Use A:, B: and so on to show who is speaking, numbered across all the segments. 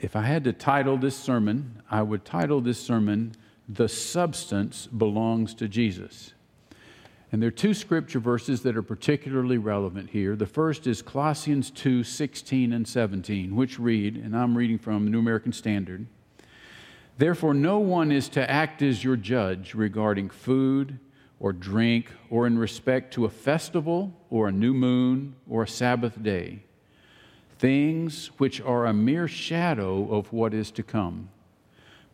A: If I had to title this sermon, I would title this sermon, The Substance Belongs to Jesus. And there are two scripture verses that are particularly relevant here. The first is Colossians 2 16 and 17, which read, and I'm reading from the New American Standard Therefore, no one is to act as your judge regarding food or drink or in respect to a festival or a new moon or a Sabbath day, things which are a mere shadow of what is to come,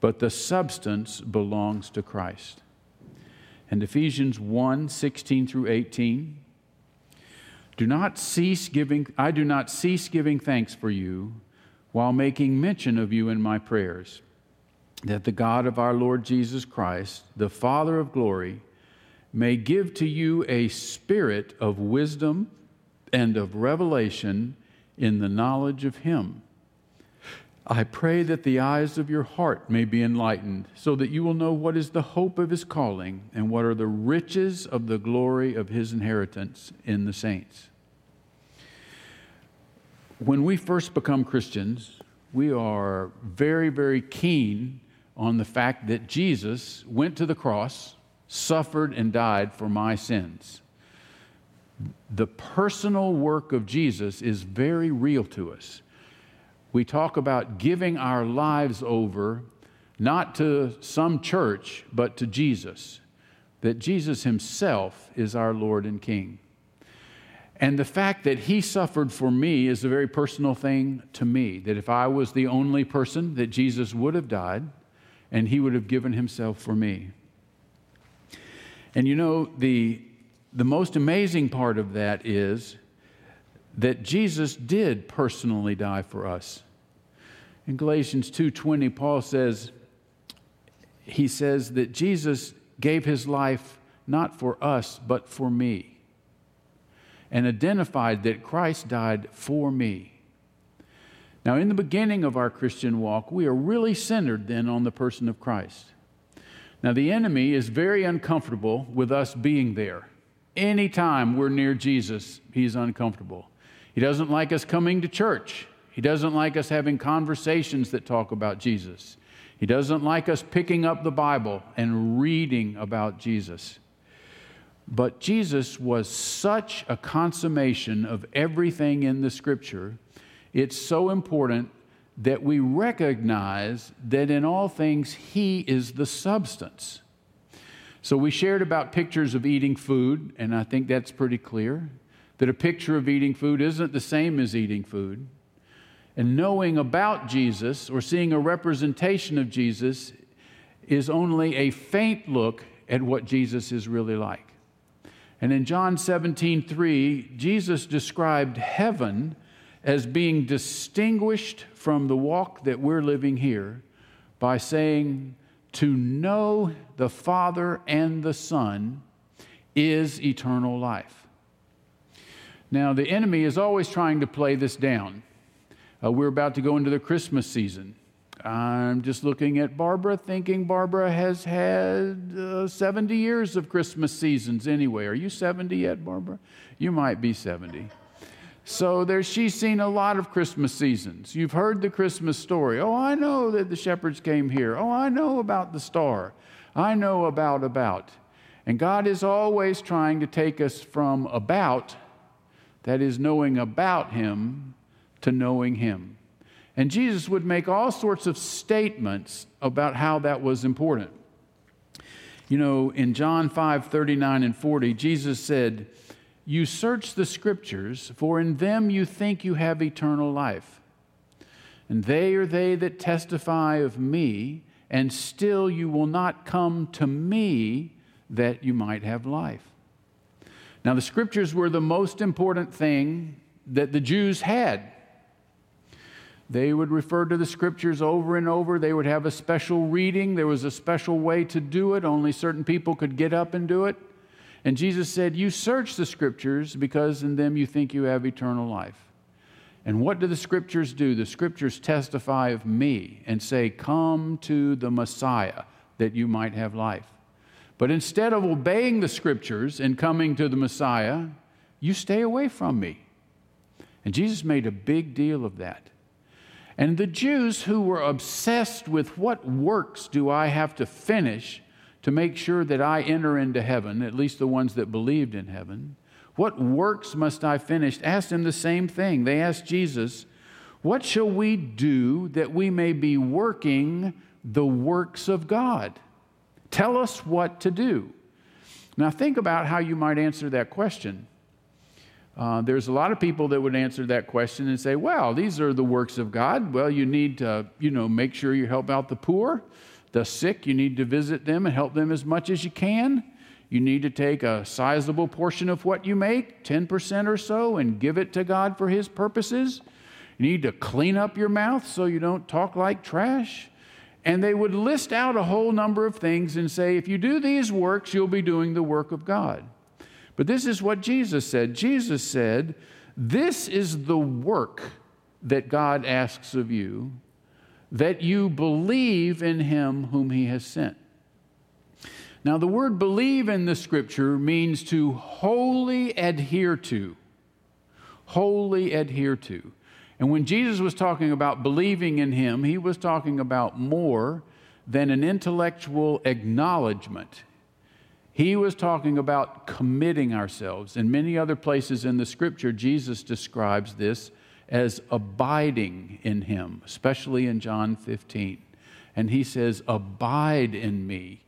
A: but the substance belongs to Christ and Ephesians 1 16 through 18. Do not cease giving, I do not cease giving thanks for you while making mention of you in my prayers, that the God of our Lord Jesus Christ, the Father of glory, may give to you a spirit of wisdom and of revelation in the knowledge of Him I pray that the eyes of your heart may be enlightened, so that you will know what is the hope of his calling and what are the riches of the glory of his inheritance in the saints. When we first become Christians, we are very, very keen on the fact that Jesus went to the cross, suffered, and died for my sins. The personal work of Jesus is very real to us we talk about giving our lives over not to some church, but to Jesus. That Jesus himself is our Lord and King. And the fact that he suffered for me is a very personal thing to me. That if I was the only person, that Jesus would have died and he would have given himself for me. And you know, the, the most amazing part of that is that Jesus did personally die for us. In Galatians 2:20 Paul says he says that Jesus gave his life not for us but for me and identified that Christ died for me. Now in the beginning of our Christian walk we are really centered then on the person of Christ. Now the enemy is very uncomfortable with us being there. Anytime we're near Jesus, he's uncomfortable. He doesn't like us coming to church. He doesn't like us having conversations that talk about Jesus. He doesn't like us picking up the Bible and reading about Jesus. But Jesus was such a consummation of everything in the scripture, it's so important that we recognize that in all things, He is the substance. So we shared about pictures of eating food, and I think that's pretty clear that a picture of eating food isn't the same as eating food. And knowing about Jesus or seeing a representation of Jesus is only a faint look at what Jesus is really like. And in John 17, 3, Jesus described heaven as being distinguished from the walk that we're living here by saying, To know the Father and the Son is eternal life. Now, the enemy is always trying to play this down. Uh, we're about to go into the Christmas season. I'm just looking at Barbara, thinking Barbara has had uh, 70 years of Christmas seasons anyway. Are you 70 yet, Barbara? You might be 70. So there, she's seen a lot of Christmas seasons. You've heard the Christmas story. Oh, I know that the shepherds came here. Oh, I know about the star. I know about about. And God is always trying to take us from about, that is, knowing about Him, to knowing Him. And Jesus would make all sorts of statements about how that was important. You know, in John 5 39 and 40, Jesus said, You search the scriptures, for in them you think you have eternal life. And they are they that testify of me, and still you will not come to me that you might have life. Now, the scriptures were the most important thing that the Jews had. They would refer to the scriptures over and over. They would have a special reading. There was a special way to do it. Only certain people could get up and do it. And Jesus said, You search the scriptures because in them you think you have eternal life. And what do the scriptures do? The scriptures testify of me and say, Come to the Messiah that you might have life. But instead of obeying the scriptures and coming to the Messiah, you stay away from me. And Jesus made a big deal of that. And the Jews who were obsessed with what works do I have to finish to make sure that I enter into heaven, at least the ones that believed in heaven, what works must I finish? Asked him the same thing. They asked Jesus, What shall we do that we may be working the works of God? Tell us what to do. Now, think about how you might answer that question. Uh, there's a lot of people that would answer that question and say, well, these are the works of God. Well, you need to, you know, make sure you help out the poor, the sick. You need to visit them and help them as much as you can. You need to take a sizable portion of what you make, 10% or so, and give it to God for His purposes. You need to clean up your mouth so you don't talk like trash. And they would list out a whole number of things and say, if you do these works, you'll be doing the work of God. But this is what Jesus said. Jesus said, This is the work that God asks of you, that you believe in him whom he has sent. Now, the word believe in the scripture means to wholly adhere to. Wholly adhere to. And when Jesus was talking about believing in him, he was talking about more than an intellectual acknowledgement. He was talking about committing ourselves. In many other places in the scripture, Jesus describes this as abiding in him, especially in John 15. And he says, Abide in me,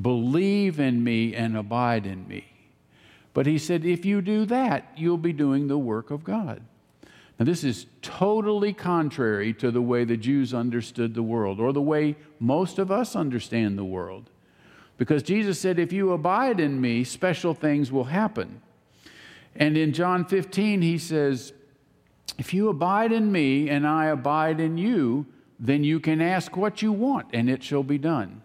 A: believe in me, and abide in me. But he said, if you do that, you'll be doing the work of God. Now, this is totally contrary to the way the Jews understood the world, or the way most of us understand the world. Because Jesus said, If you abide in me, special things will happen. And in John 15, he says, If you abide in me and I abide in you, then you can ask what you want and it shall be done.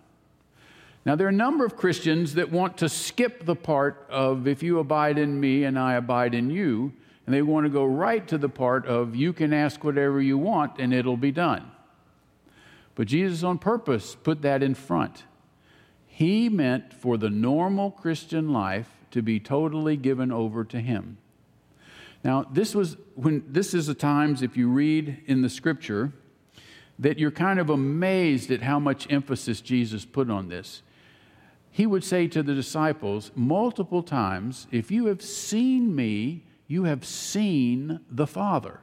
A: Now, there are a number of Christians that want to skip the part of if you abide in me and I abide in you and they want to go right to the part of you can ask whatever you want and it'll be done. But Jesus, on purpose, put that in front. He meant for the normal Christian life to be totally given over to Him. Now, this was when this is the times, if you read in the scripture, that you're kind of amazed at how much emphasis Jesus put on this. He would say to the disciples multiple times, If you have seen me, you have seen the Father.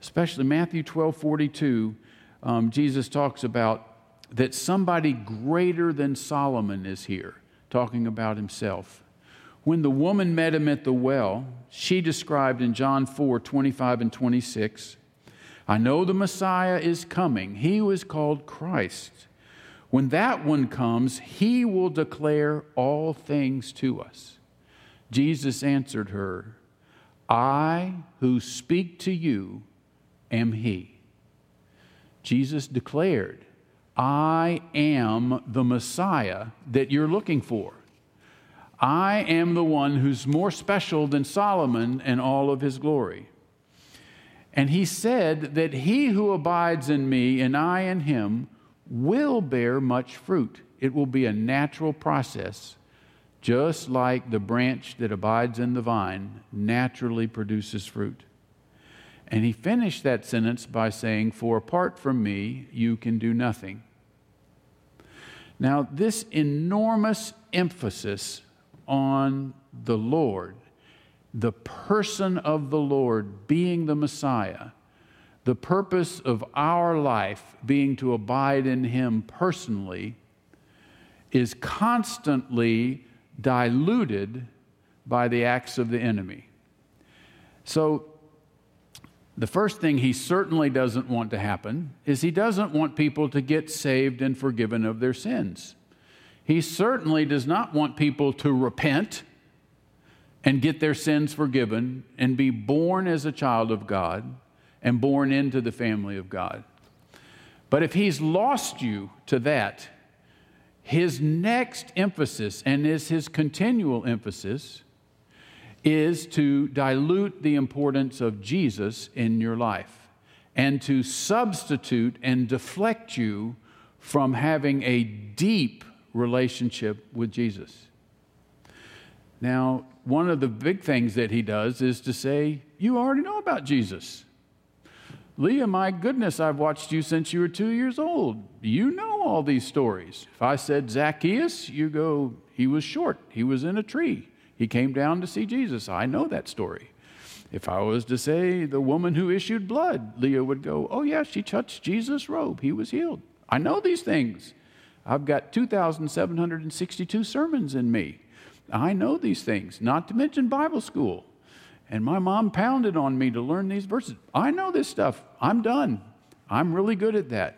A: Especially Matthew 12 42, um, Jesus talks about that somebody greater than Solomon is here, talking about himself. When the woman met him at the well, she described in John 4 25 and 26, I know the Messiah is coming, he was called Christ. When that one comes, he will declare all things to us. Jesus answered her, I who speak to you am He. Jesus declared, I am the Messiah that you're looking for. I am the one who's more special than Solomon and all of his glory. And he said that he who abides in me and I in him will bear much fruit. It will be a natural process just like the branch that abides in the vine naturally produces fruit. And he finished that sentence by saying, For apart from me, you can do nothing. Now, this enormous emphasis on the Lord, the person of the Lord being the Messiah, the purpose of our life being to abide in Him personally, is constantly diluted by the acts of the enemy. So, the first thing he certainly doesn't want to happen is he doesn't want people to get saved and forgiven of their sins. He certainly does not want people to repent and get their sins forgiven and be born as a child of God and born into the family of God. But if he's lost you to that, his next emphasis, and is his continual emphasis, is to dilute the importance of Jesus in your life and to substitute and deflect you from having a deep relationship with Jesus. Now, one of the big things that he does is to say, You already know about Jesus. Leah, my goodness, I've watched you since you were two years old. You know all these stories. If I said Zacchaeus, you go, he was short, he was in a tree, he came down to see Jesus. I know that story. If I was to say the woman who issued blood, Leah would go, Oh, yeah, she touched Jesus' robe. He was healed. I know these things. I've got 2,762 sermons in me. I know these things, not to mention Bible school. And my mom pounded on me to learn these verses. I know this stuff. I'm done. I'm really good at that.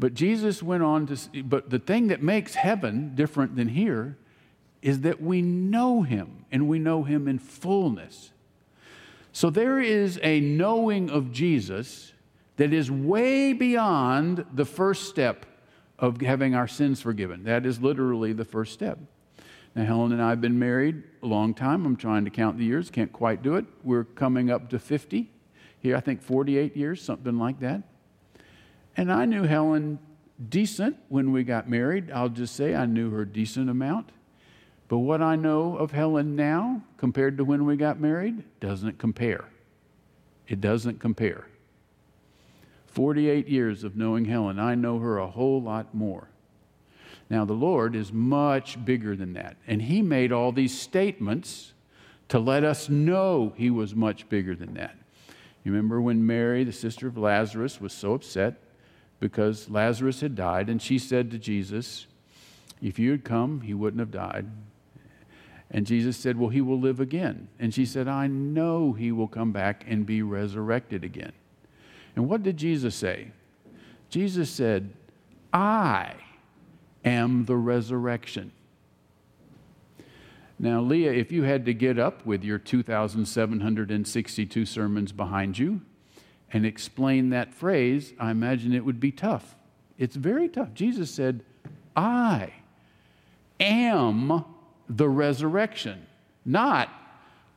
A: But Jesus went on to, but the thing that makes heaven different than here is that we know him and we know him in fullness. So there is a knowing of Jesus that is way beyond the first step of having our sins forgiven. That is literally the first step. Now, Helen and I have been married a long time. I'm trying to count the years, can't quite do it. We're coming up to 50. Here, I think 48 years, something like that. And I knew Helen decent when we got married. I'll just say I knew her decent amount. But what I know of Helen now compared to when we got married doesn't compare. It doesn't compare. 48 years of knowing Helen, I know her a whole lot more. Now, the Lord is much bigger than that. And He made all these statements to let us know He was much bigger than that. You remember when Mary, the sister of Lazarus, was so upset because Lazarus had died, and she said to Jesus, If you had come, he wouldn't have died. And Jesus said, Well, he will live again. And she said, I know he will come back and be resurrected again. And what did Jesus say? Jesus said, I am the resurrection. Now, Leah, if you had to get up with your 2,762 sermons behind you and explain that phrase, I imagine it would be tough. It's very tough. Jesus said, I am the resurrection, not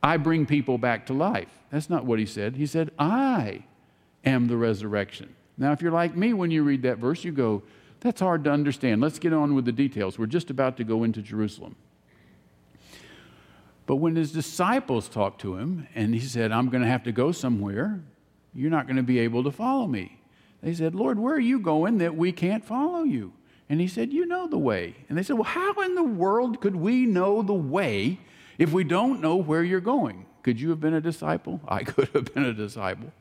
A: I bring people back to life. That's not what he said. He said, I am the resurrection. Now, if you're like me, when you read that verse, you go, that's hard to understand. Let's get on with the details. We're just about to go into Jerusalem. But when his disciples talked to him and he said, I'm going to have to go somewhere, you're not going to be able to follow me. They said, Lord, where are you going that we can't follow you? And he said, You know the way. And they said, Well, how in the world could we know the way if we don't know where you're going? Could you have been a disciple? I could have been a disciple.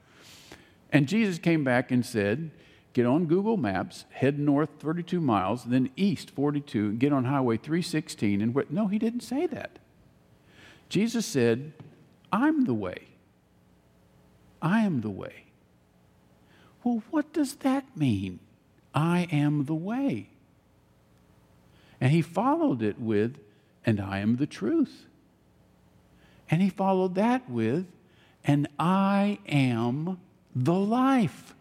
A: And Jesus came back and said, Get on Google Maps, head north 32 miles, then east 42, and get on Highway 316. And no, he didn't say that. Jesus said, I'm the way. I am the way. Well, what does that mean? I am the way. And he followed it with, and I am the truth. And he followed that with, and I am the life.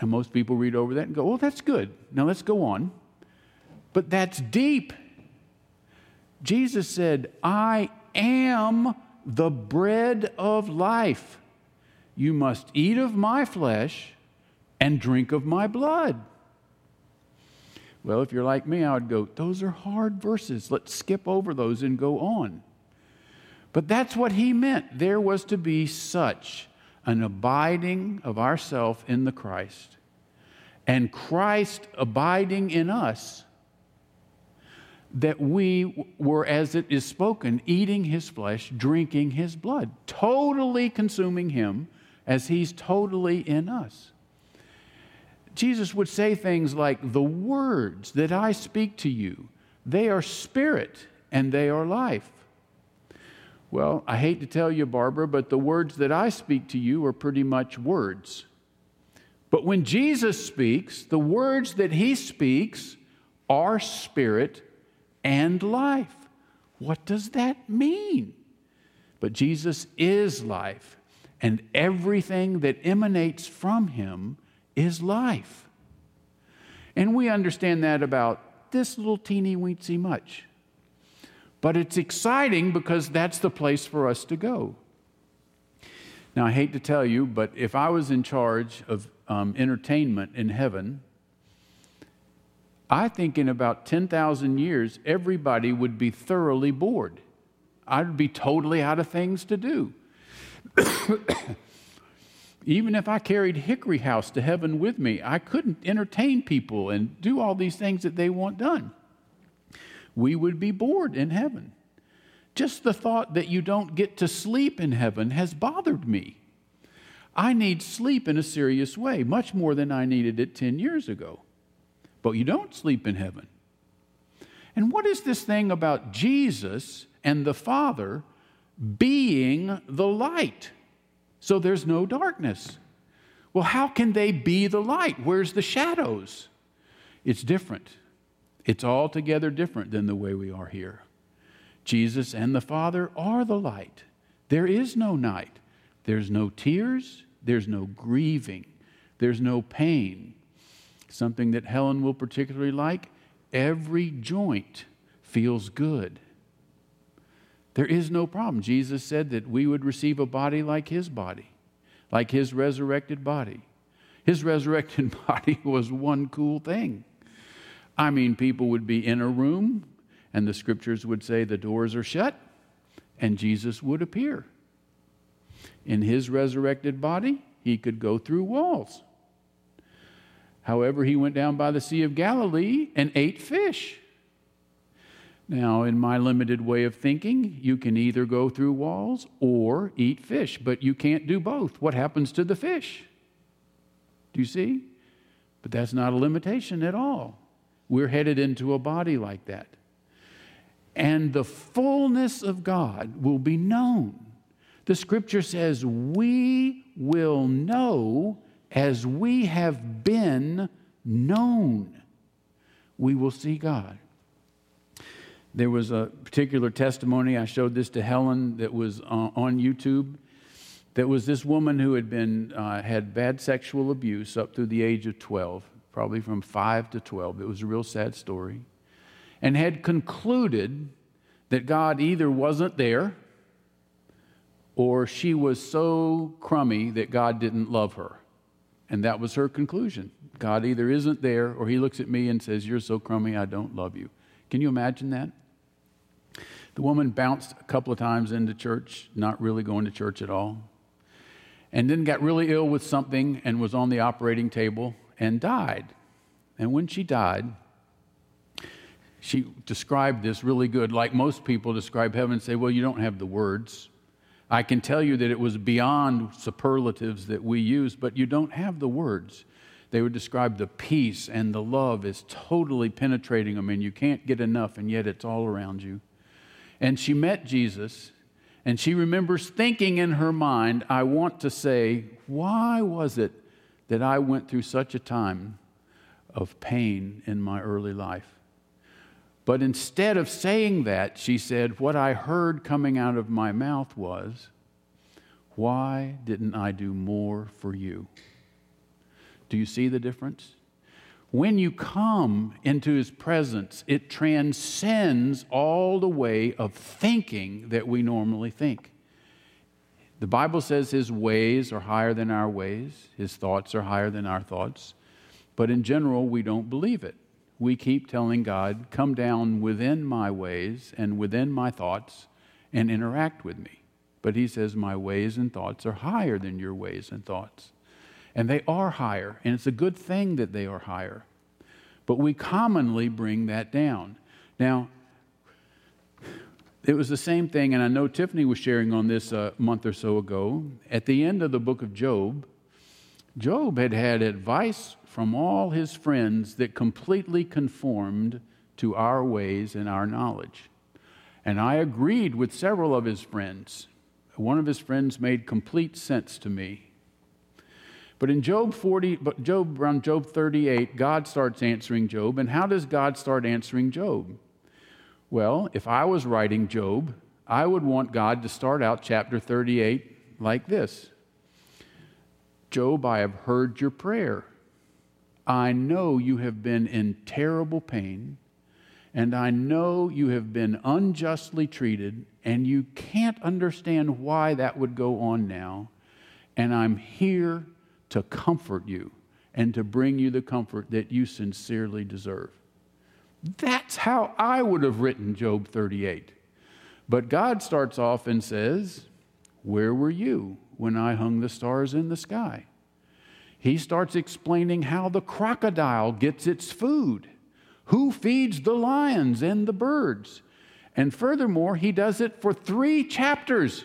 A: And most people read over that and go, oh, that's good. Now let's go on. But that's deep. Jesus said, I am the bread of life. You must eat of my flesh and drink of my blood. Well, if you're like me, I would go, those are hard verses. Let's skip over those and go on. But that's what he meant. There was to be such an abiding of ourself in the Christ and Christ abiding in us that we were, as it is spoken, eating his flesh, drinking his blood, totally consuming him as he's totally in us. Jesus would say things like, The words that I speak to you, they are spirit and they are life. Well, I hate to tell you, Barbara, but the words that I speak to you are pretty much words. But when Jesus speaks, the words that he speaks are spirit and life. What does that mean? But Jesus is life, and everything that emanates from him is life. And we understand that about this little teeny weensy much. But it's exciting because that's the place for us to go. Now, I hate to tell you, but if I was in charge of um, entertainment in heaven, I think in about 10,000 years, everybody would be thoroughly bored. I'd be totally out of things to do. Even if I carried Hickory House to heaven with me, I couldn't entertain people and do all these things that they want done. We would be bored in heaven. Just the thought that you don't get to sleep in heaven has bothered me. I need sleep in a serious way, much more than I needed it 10 years ago. But you don't sleep in heaven. And what is this thing about Jesus and the Father being the light? So there's no darkness. Well, how can they be the light? Where's the shadows? It's different. It's altogether different than the way we are here. Jesus and the Father are the light. There is no night. There's no tears. There's no grieving. There's no pain. Something that Helen will particularly like every joint feels good. There is no problem. Jesus said that we would receive a body like his body, like his resurrected body. His resurrected body was one cool thing. I mean, people would be in a room, and the scriptures would say the doors are shut, and Jesus would appear. In his resurrected body, he could go through walls. However, he went down by the Sea of Galilee and ate fish. Now, in my limited way of thinking, you can either go through walls or eat fish, but you can't do both. What happens to the fish? Do you see? But that's not a limitation at all. We're headed into a body like that. And the fullness of God will be known. The scripture says, We will know as we have been known, we will see God. There was a particular testimony, I showed this to Helen, that was on YouTube. That was this woman who had been, uh, had bad sexual abuse up through the age of 12, probably from 5 to 12. It was a real sad story. And had concluded that God either wasn't there or she was so crummy that God didn't love her. And that was her conclusion. God either isn't there or he looks at me and says, You're so crummy, I don't love you. Can you imagine that? The woman bounced a couple of times into church, not really going to church at all, and then got really ill with something and was on the operating table and died. And when she died, she described this really good, like most people describe heaven and say, Well, you don't have the words. I can tell you that it was beyond superlatives that we use, but you don't have the words. They would describe the peace and the love is totally penetrating them, and you can't get enough, and yet it's all around you. And she met Jesus, and she remembers thinking in her mind, I want to say, why was it that I went through such a time of pain in my early life? But instead of saying that, she said, What I heard coming out of my mouth was, Why didn't I do more for you? Do you see the difference? When you come into his presence, it transcends all the way of thinking that we normally think. The Bible says his ways are higher than our ways, his thoughts are higher than our thoughts, but in general, we don't believe it we keep telling God, come down within my ways and within my thoughts and interact with me. But he says, my ways and thoughts are higher than your ways and thoughts. And they are higher, and it's a good thing that they are higher. But we commonly bring that down. Now, it was the same thing, and I know Tiffany was sharing on this a month or so ago. At the end of the book of Job, Job had had advice from all his friends that completely conformed to our ways and our knowledge. And I agreed with several of his friends. One of his friends made complete sense to me. But in Job 40, but Job around Job 38, God starts answering Job. And how does God start answering Job? Well, if I was writing Job, I would want God to start out chapter 38 like this Job, I have heard your prayer. I know you have been in terrible pain, and I know you have been unjustly treated, and you can't understand why that would go on now. And I'm here to comfort you and to bring you the comfort that you sincerely deserve. That's how I would have written Job 38. But God starts off and says, Where were you when I hung the stars in the sky. He starts explaining how the crocodile gets its food, who feeds the lions and the birds. And furthermore, he does it for three chapters.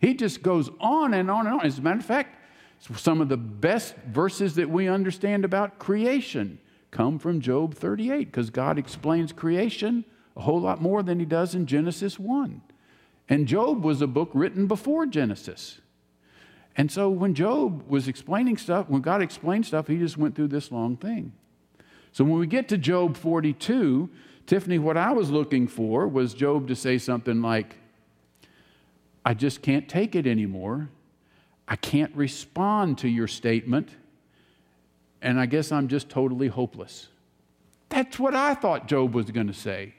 A: He just goes on and on and on. As a matter of fact, some of the best verses that we understand about creation come from Job 38 because God explains creation a whole lot more than he does in Genesis 1. And Job was a book written before Genesis. And so when Job was explaining stuff, when God explained stuff, he just went through this long thing. So when we get to Job 42, Tiffany, what I was looking for was Job to say something like, I just can't take it anymore. I can't respond to your statement. And I guess I'm just totally hopeless. That's what I thought Job was going to say.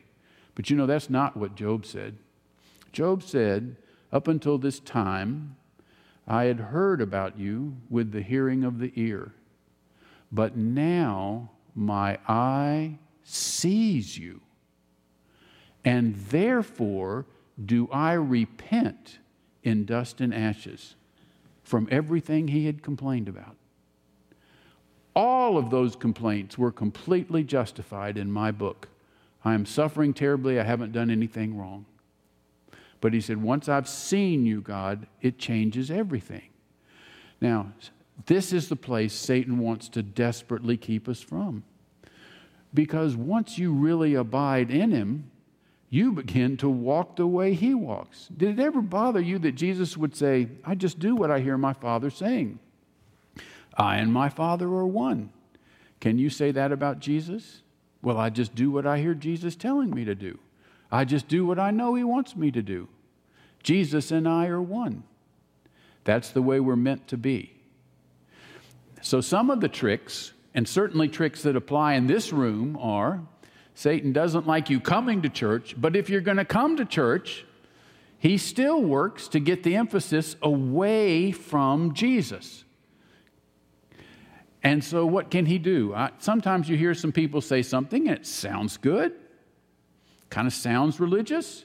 A: But you know, that's not what Job said. Job said, Up until this time, I had heard about you with the hearing of the ear, but now my eye sees you, and therefore do I repent in dust and ashes from everything he had complained about. All of those complaints were completely justified in my book. I am suffering terribly. I haven't done anything wrong. But he said, Once I've seen you, God, it changes everything. Now, this is the place Satan wants to desperately keep us from. Because once you really abide in him, you begin to walk the way he walks. Did it ever bother you that Jesus would say, I just do what I hear my Father saying? I and my Father are one. Can you say that about Jesus? Well, I just do what I hear Jesus telling me to do. I just do what I know He wants me to do. Jesus and I are one. That's the way we're meant to be. So, some of the tricks, and certainly tricks that apply in this room, are Satan doesn't like you coming to church, but if you're going to come to church, he still works to get the emphasis away from Jesus. And so, what can he do? I, sometimes you hear some people say something and it sounds good, kind of sounds religious,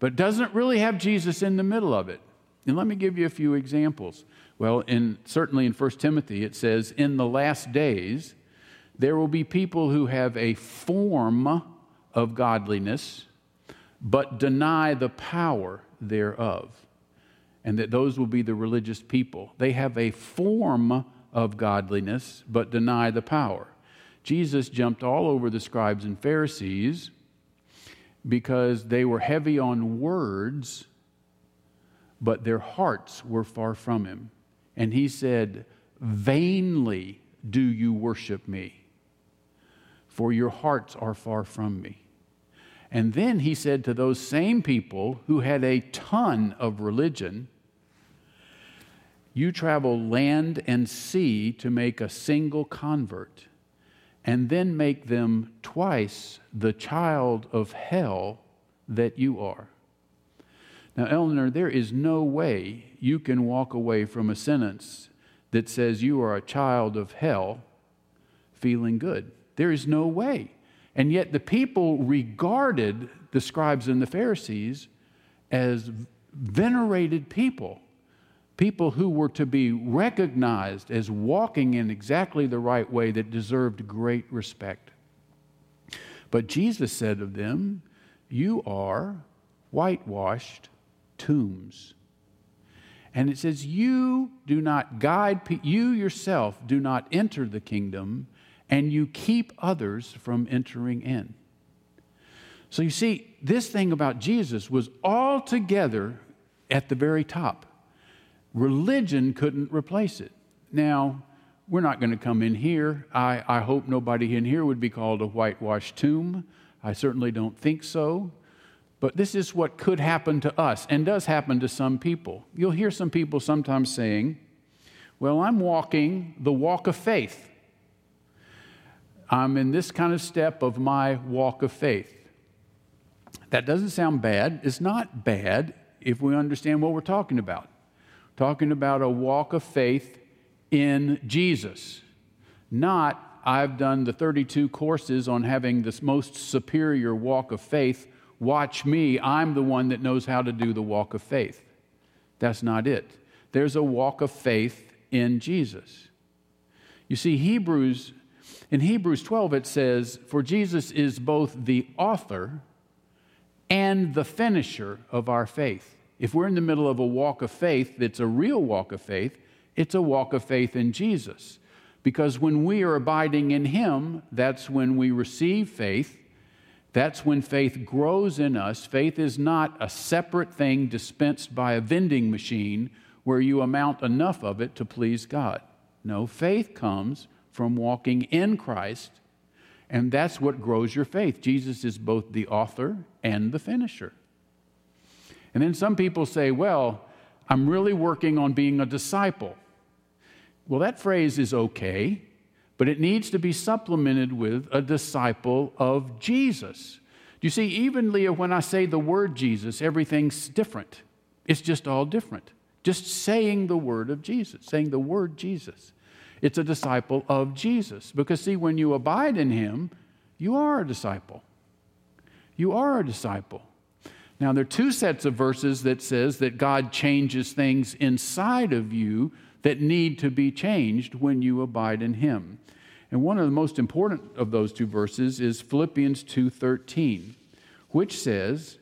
A: but doesn't really have Jesus in the middle of it. And let me give you a few examples. Well, in, certainly in 1 Timothy, it says, In the last days, there will be people who have a form of godliness, but deny the power thereof. And that those will be the religious people. They have a form of godliness, but deny the power. Jesus jumped all over the scribes and Pharisees because they were heavy on words, but their hearts were far from him. And he said, Vainly do you worship me, for your hearts are far from me. And then he said to those same people who had a ton of religion, you travel land and sea to make a single convert, and then make them twice the child of hell that you are. Now, Eleanor, there is no way you can walk away from a sentence that says you are a child of hell feeling good. There is no way. And yet, the people regarded the scribes and the Pharisees as venerated people people who were to be recognized as walking in exactly the right way that deserved great respect. But Jesus said of them, You are whitewashed tombs. And it says, You do not guide, you yourself do not enter the kingdom, and you keep others from entering in. So you see, this thing about Jesus was altogether at the very top. Religion couldn't replace it. Now, we're not going to come in here. I, I hope nobody in here would be called a whitewashed tomb. I certainly don't think so. But this is what could happen to us and does happen to some people. You'll hear some people sometimes saying, Well, I'm walking the walk of faith. I'm in this kind of step of my walk of faith. That doesn't sound bad. It's not bad if we understand what we're talking about talking about a walk of faith in Jesus, not I've done the 32 courses on having this most superior walk of faith. Watch me, I'm the one that knows how to do the walk of faith. That's not it. there's a walk of faith in Jesus. You see, Hebrews, in Hebrews 12, it says, For Jesus is both the author and the finisher of our faith. If we're in the middle of a walk of faith that's a real walk of faith, it's a walk of faith in Jesus. Because when we are abiding in Him, that's when we receive faith. That's when faith grows in us. Faith is not a separate thing dispensed by a vending machine where you amount enough of it to please God. No, faith comes from walking in Christ, and that's what grows your faith. Jesus is both the author and the finisher. And then some people say, well, I'm really working on being a disciple. Well, that phrase is okay, but it needs to be supplemented with a disciple of Jesus. Do You see, even Leah, when I say the word Jesus, everything's different. It's just all different. Just saying the word of Jesus, saying the word Jesus. It's a disciple of Jesus. Because, see, when you abide in him, you are a disciple. You are a disciple. Now, there are two sets of verses that says that God changes things inside of you that need to be changed when you abide in him. And one of the most important of those two verses is Philippians 2:13, which says,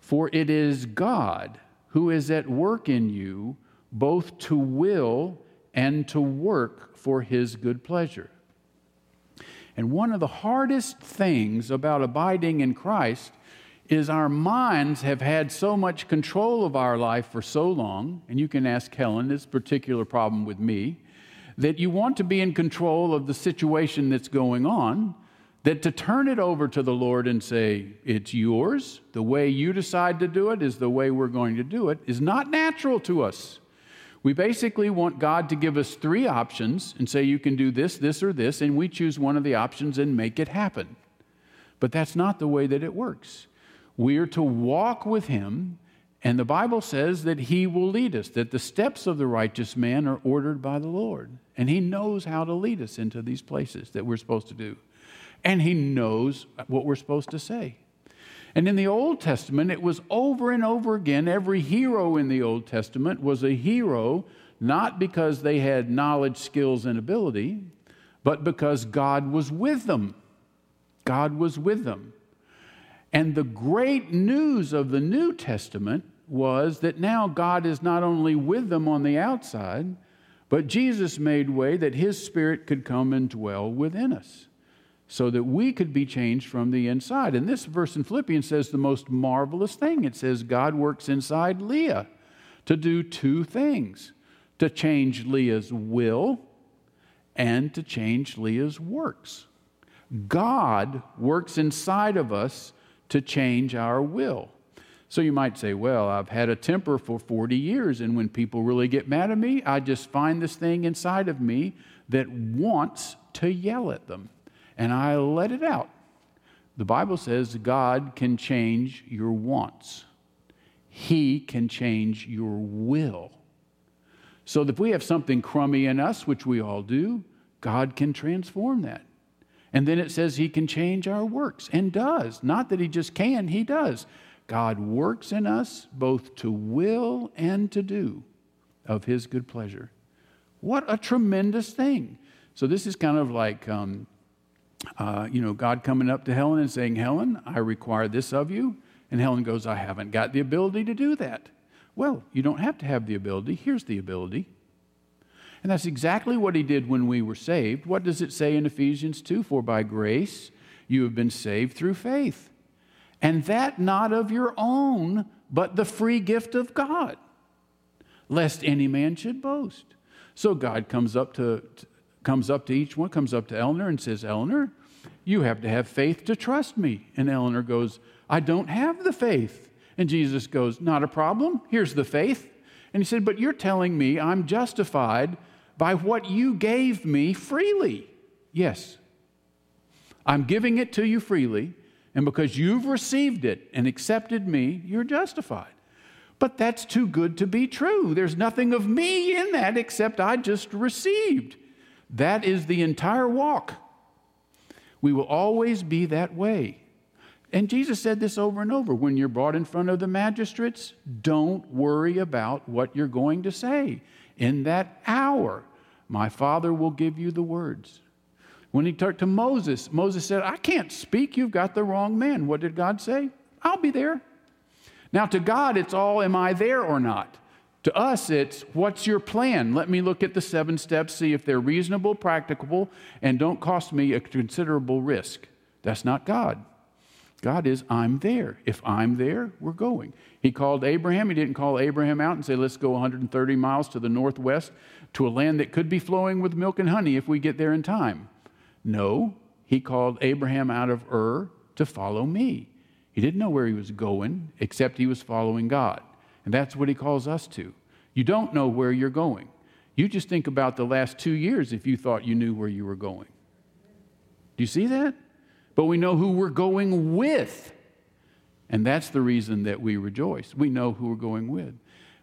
A: "For it is God who is at work in you both to will and to work for his good pleasure." And one of the hardest things about abiding in Christ is our minds have had so much control of our life for so long, and you can ask Helen this particular problem with me, that you want to be in control of the situation that's going on, that to turn it over to the Lord and say, It's yours, the way you decide to do it is the way we're going to do it, is not natural to us. We basically want God to give us three options and say, You can do this, this, or this, and we choose one of the options and make it happen. But that's not the way that it works. We are to walk with him, and the Bible says that he will lead us, that the steps of the righteous man are ordered by the Lord. And he knows how to lead us into these places that we're supposed to do. And he knows what we're supposed to say. And in the Old Testament, it was over and over again. Every hero in the Old Testament was a hero not because they had knowledge, skills, and ability, but because God was with them. God was with them. And the great news of the New Testament was that now God is not only with them on the outside, but Jesus made way that his spirit could come and dwell within us so that we could be changed from the inside. And this verse in Philippians says the most marvelous thing it says, God works inside Leah to do two things to change Leah's will and to change Leah's works. God works inside of us to change our will. So you might say, well, I've had a temper for 40 years, and when people really get mad at me, I just find this thing inside of me that wants to yell at them, and I let it out. The Bible says God can change your wants, He can change your will. So if we have something crummy in us, which we all do, God can transform that. And then it says he can change our works and does. Not that he just can, he does. God works in us both to will and to do of his good pleasure. What a tremendous thing. So, this is kind of like, um, uh, you know, God coming up to Helen and saying, Helen, I require this of you. And Helen goes, I haven't got the ability to do that. Well, you don't have to have the ability. Here's the ability and that's exactly what he did when we were saved. What does it say in Ephesians 2? For by grace you have been saved through faith. And that not of your own, but the free gift of God, lest any man should boast. So God comes up to, comes up to each one, comes up to Eleanor and says, Eleanor, you have to have faith to trust me. And Eleanor goes, I don't have the faith. And Jesus goes, Not a problem. Here's the faith. And he said, But you're telling me I'm justified by what you gave me freely. Yes, I'm giving it to you freely, and because you've received it and accepted me, you're justified. But that's too good to be true. There's nothing of me in that except I just received. That is the entire walk. We will always be that way. And Jesus said this over and over when you're brought in front of the magistrates, don't worry about what you're going to say. In that hour, my Father will give you the words. When he talked to Moses, Moses said, I can't speak. You've got the wrong man. What did God say? I'll be there. Now, to God, it's all, am I there or not? To us, it's, what's your plan? Let me look at the seven steps, see if they're reasonable, practicable, and don't cost me a considerable risk. That's not God. God is, I'm there. If I'm there, we're going. He called Abraham. He didn't call Abraham out and say, let's go 130 miles to the northwest to a land that could be flowing with milk and honey if we get there in time. No, he called Abraham out of Ur to follow me. He didn't know where he was going, except he was following God. And that's what he calls us to. You don't know where you're going. You just think about the last two years if you thought you knew where you were going. Do you see that? But we know who we're going with. And that's the reason that we rejoice. We know who we're going with.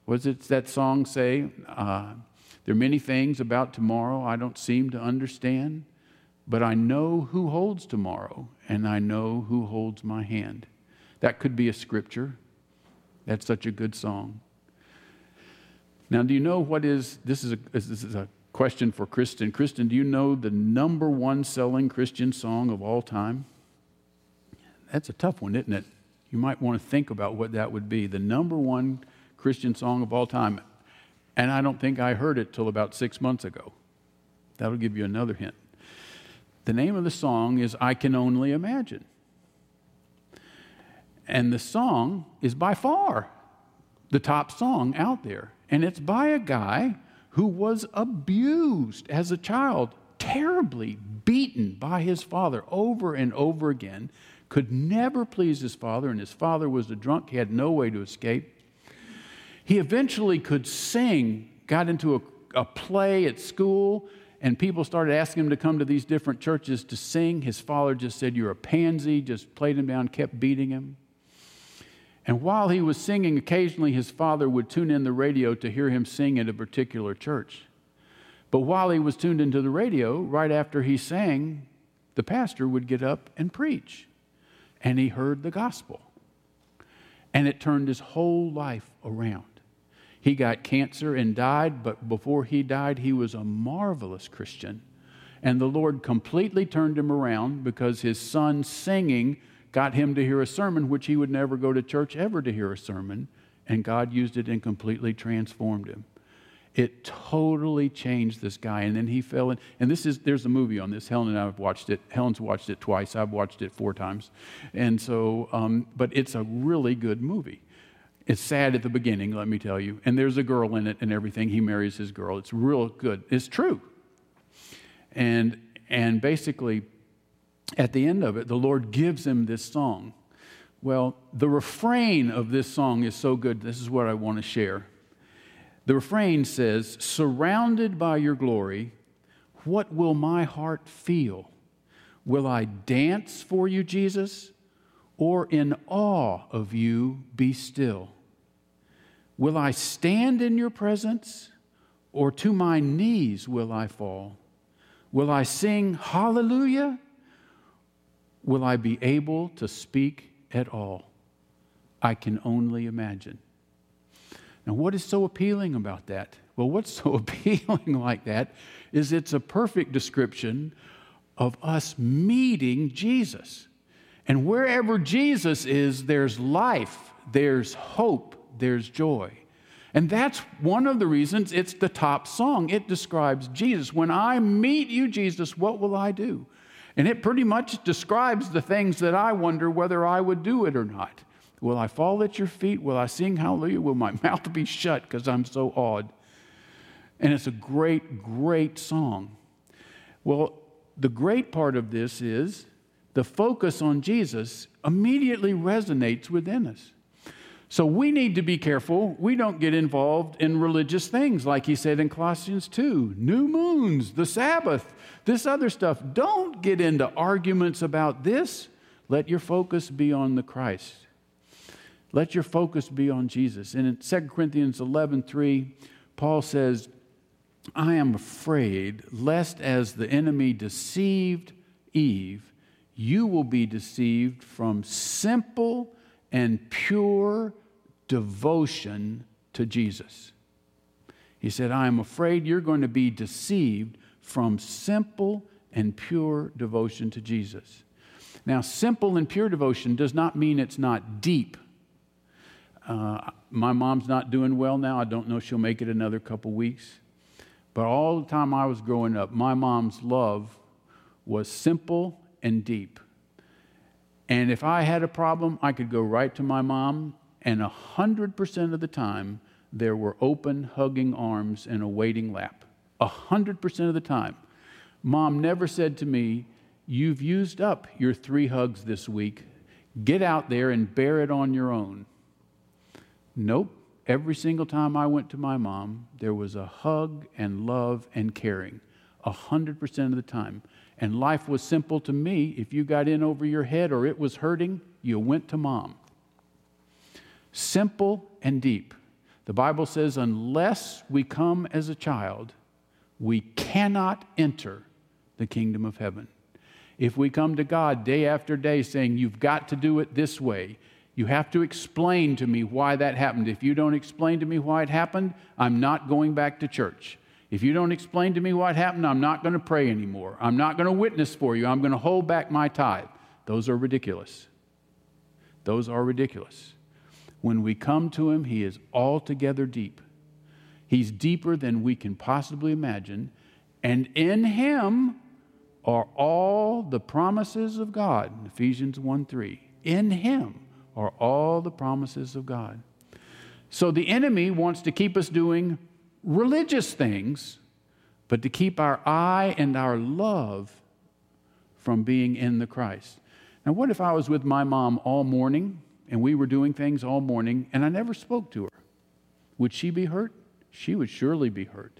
A: Was it that song say, uh, There are many things about tomorrow I don't seem to understand, but I know who holds tomorrow, and I know who holds my hand. That could be a scripture. That's such a good song. Now, do you know what is this is a, this is a question for Kristen. Kristen, do you know the number one selling Christian song of all time? That's a tough one, isn't it? You might want to think about what that would be. The number one Christian song of all time. And I don't think I heard it till about six months ago. That'll give you another hint. The name of the song is I Can Only Imagine. And the song is by far the top song out there. And it's by a guy who was abused as a child, terribly beaten by his father over and over again, could never please his father, and his father was a drunk. He had no way to escape. He eventually could sing, got into a, a play at school, and people started asking him to come to these different churches to sing. His father just said, You're a pansy, just played him down, kept beating him. And while he was singing, occasionally his father would tune in the radio to hear him sing at a particular church. But while he was tuned into the radio, right after he sang, the pastor would get up and preach. And he heard the gospel. And it turned his whole life around. He got cancer and died, but before he died, he was a marvelous Christian. And the Lord completely turned him around because his son singing got him to hear a sermon, which he would never go to church ever to hear a sermon. And God used it and completely transformed him. It totally changed this guy. And then he fell in. And this is, there's a movie on this. Helen and I have watched it. Helen's watched it twice. I've watched it four times. And so, um, but it's a really good movie. It's sad at the beginning, let me tell you. And there's a girl in it and everything. He marries his girl. It's real good. It's true. And and basically, at the end of it, the Lord gives him this song. Well, the refrain of this song is so good. This is what I want to share. The refrain says, Surrounded by your glory, what will my heart feel? Will I dance for you, Jesus, or in awe of you be still? Will I stand in your presence, or to my knees will I fall? Will I sing hallelujah? Will I be able to speak at all? I can only imagine. Now, what is so appealing about that? Well, what's so appealing like that is it's a perfect description of us meeting Jesus. And wherever Jesus is, there's life, there's hope, there's joy. And that's one of the reasons it's the top song. It describes Jesus. When I meet you, Jesus, what will I do? And it pretty much describes the things that I wonder whether I would do it or not. Will I fall at your feet? Will I sing hallelujah? Will my mouth be shut because I'm so awed? And it's a great, great song. Well, the great part of this is the focus on Jesus immediately resonates within us. So we need to be careful we don't get involved in religious things, like he said in Colossians 2 new moons, the Sabbath, this other stuff. Don't get into arguments about this. Let your focus be on the Christ. Let your focus be on Jesus. And in 2 Corinthians 11 3, Paul says, I am afraid lest as the enemy deceived Eve, you will be deceived from simple and pure devotion to Jesus. He said, I am afraid you're going to be deceived from simple and pure devotion to Jesus. Now, simple and pure devotion does not mean it's not deep. Uh, my mom's not doing well now. I don't know she'll make it another couple weeks. But all the time I was growing up, my mom's love was simple and deep. And if I had a problem, I could go right to my mom, and 100% of the time, there were open, hugging arms and a waiting lap. 100% of the time. Mom never said to me, You've used up your three hugs this week. Get out there and bear it on your own. Nope. Every single time I went to my mom, there was a hug and love and caring. 100% of the time. And life was simple to me. If you got in over your head or it was hurting, you went to mom. Simple and deep. The Bible says, unless we come as a child, we cannot enter the kingdom of heaven. If we come to God day after day saying, You've got to do it this way, you have to explain to me why that happened. If you don't explain to me why it happened, I'm not going back to church. If you don't explain to me what happened, I'm not going to pray anymore. I'm not going to witness for you. I'm going to hold back my tithe. Those are ridiculous. Those are ridiculous. When we come to Him, He is altogether deep. He's deeper than we can possibly imagine. And in Him are all the promises of God. Ephesians 1 3. In Him are all the promises of God. So the enemy wants to keep us doing religious things, but to keep our eye and our love from being in the Christ. Now, what if I was with my mom all morning and we were doing things all morning and I never spoke to her? Would she be hurt? She would surely be hurt.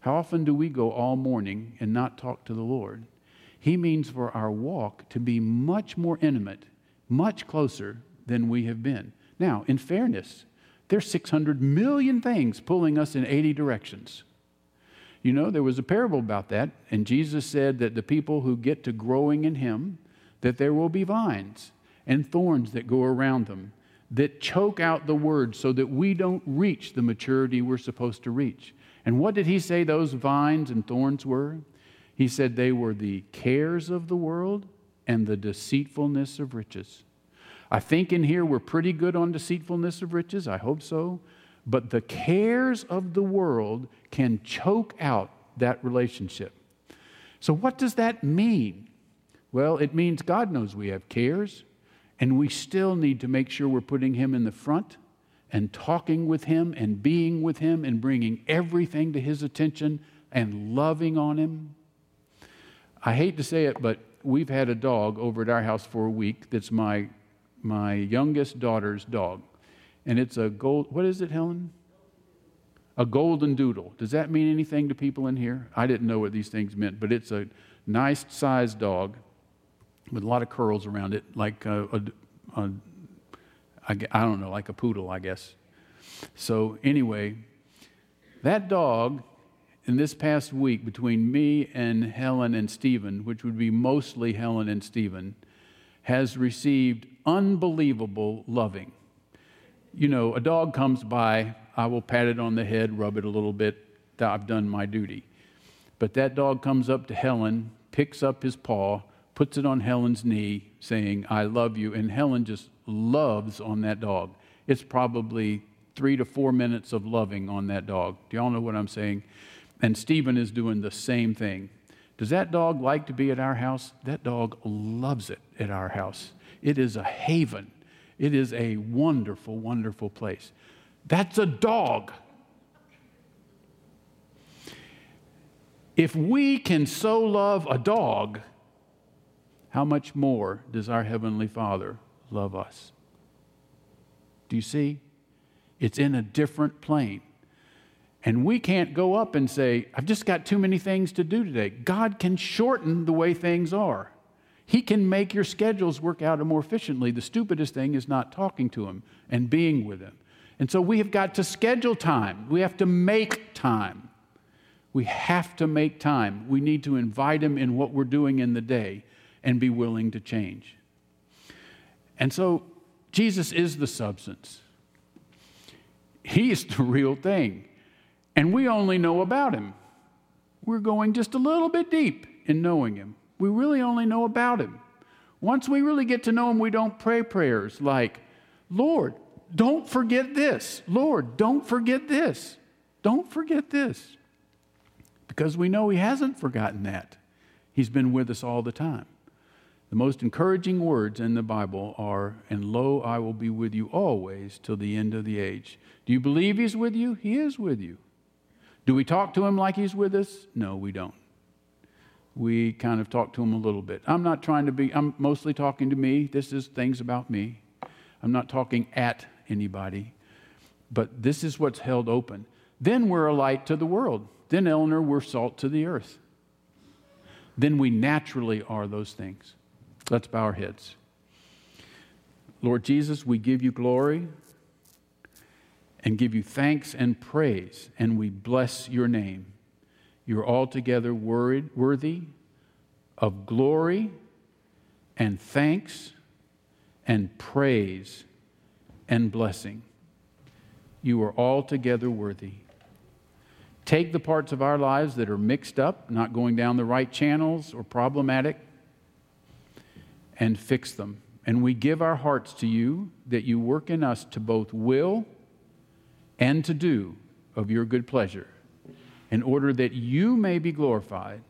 A: How often do we go all morning and not talk to the Lord? He means for our walk to be much more intimate, much closer than we have been. Now, in fairness, there's 600 million things pulling us in 80 directions. You know, there was a parable about that, and Jesus said that the people who get to growing in Him, that there will be vines and thorns that go around them that choke out the word so that we don't reach the maturity we're supposed to reach. And what did He say those vines and thorns were? He said they were the cares of the world and the deceitfulness of riches. I think in here we're pretty good on deceitfulness of riches. I hope so. But the cares of the world can choke out that relationship. So, what does that mean? Well, it means God knows we have cares, and we still need to make sure we're putting Him in the front and talking with Him and being with Him and bringing everything to His attention and loving on Him. I hate to say it, but we've had a dog over at our house for a week that's my my youngest daughter's dog. And it's a gold, what is it, Helen? A golden doodle. Does that mean anything to people in here? I didn't know what these things meant, but it's a nice sized dog with a lot of curls around it, like a, a, a I, I don't know, like a poodle, I guess. So, anyway, that dog in this past week between me and Helen and Stephen, which would be mostly Helen and Stephen, has received unbelievable loving. You know, a dog comes by, I will pat it on the head, rub it a little bit, I've done my duty. But that dog comes up to Helen, picks up his paw, puts it on Helen's knee, saying, I love you. And Helen just loves on that dog. It's probably three to four minutes of loving on that dog. Do y'all know what I'm saying? And Stephen is doing the same thing. Does that dog like to be at our house? That dog loves it at our house. It is a haven. It is a wonderful, wonderful place. That's a dog. If we can so love a dog, how much more does our Heavenly Father love us? Do you see? It's in a different plane. And we can't go up and say, I've just got too many things to do today. God can shorten the way things are. He can make your schedules work out more efficiently. The stupidest thing is not talking to Him and being with Him. And so we have got to schedule time. We have to make time. We have to make time. We need to invite Him in what we're doing in the day. And be willing to change. And so Jesus is the substance. He is the real thing. And we only know about him. We're going just a little bit deep in knowing him. We really only know about him. Once we really get to know him, we don't pray prayers like, Lord, don't forget this. Lord, don't forget this. Don't forget this. Because we know he hasn't forgotten that. He's been with us all the time. The most encouraging words in the Bible are, And lo, I will be with you always till the end of the age. Do you believe He's with you? He is with you. Do we talk to Him like He's with us? No, we don't. We kind of talk to Him a little bit. I'm not trying to be, I'm mostly talking to me. This is things about me. I'm not talking at anybody. But this is what's held open. Then we're a light to the world. Then, Eleanor, we're salt to the earth. Then we naturally are those things. Let's bow our heads. Lord Jesus, we give you glory and give you thanks and praise, and we bless your name. You're altogether worthy of glory and thanks and praise and blessing. You are altogether worthy. Take the parts of our lives that are mixed up, not going down the right channels or problematic, and fix them. And we give our hearts to you that you work in us to both will and to do of your good pleasure, in order that you may be glorified,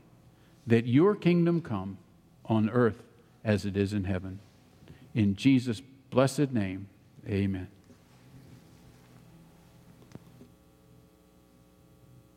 A: that your kingdom come on earth as it is in heaven. In Jesus' blessed name, amen.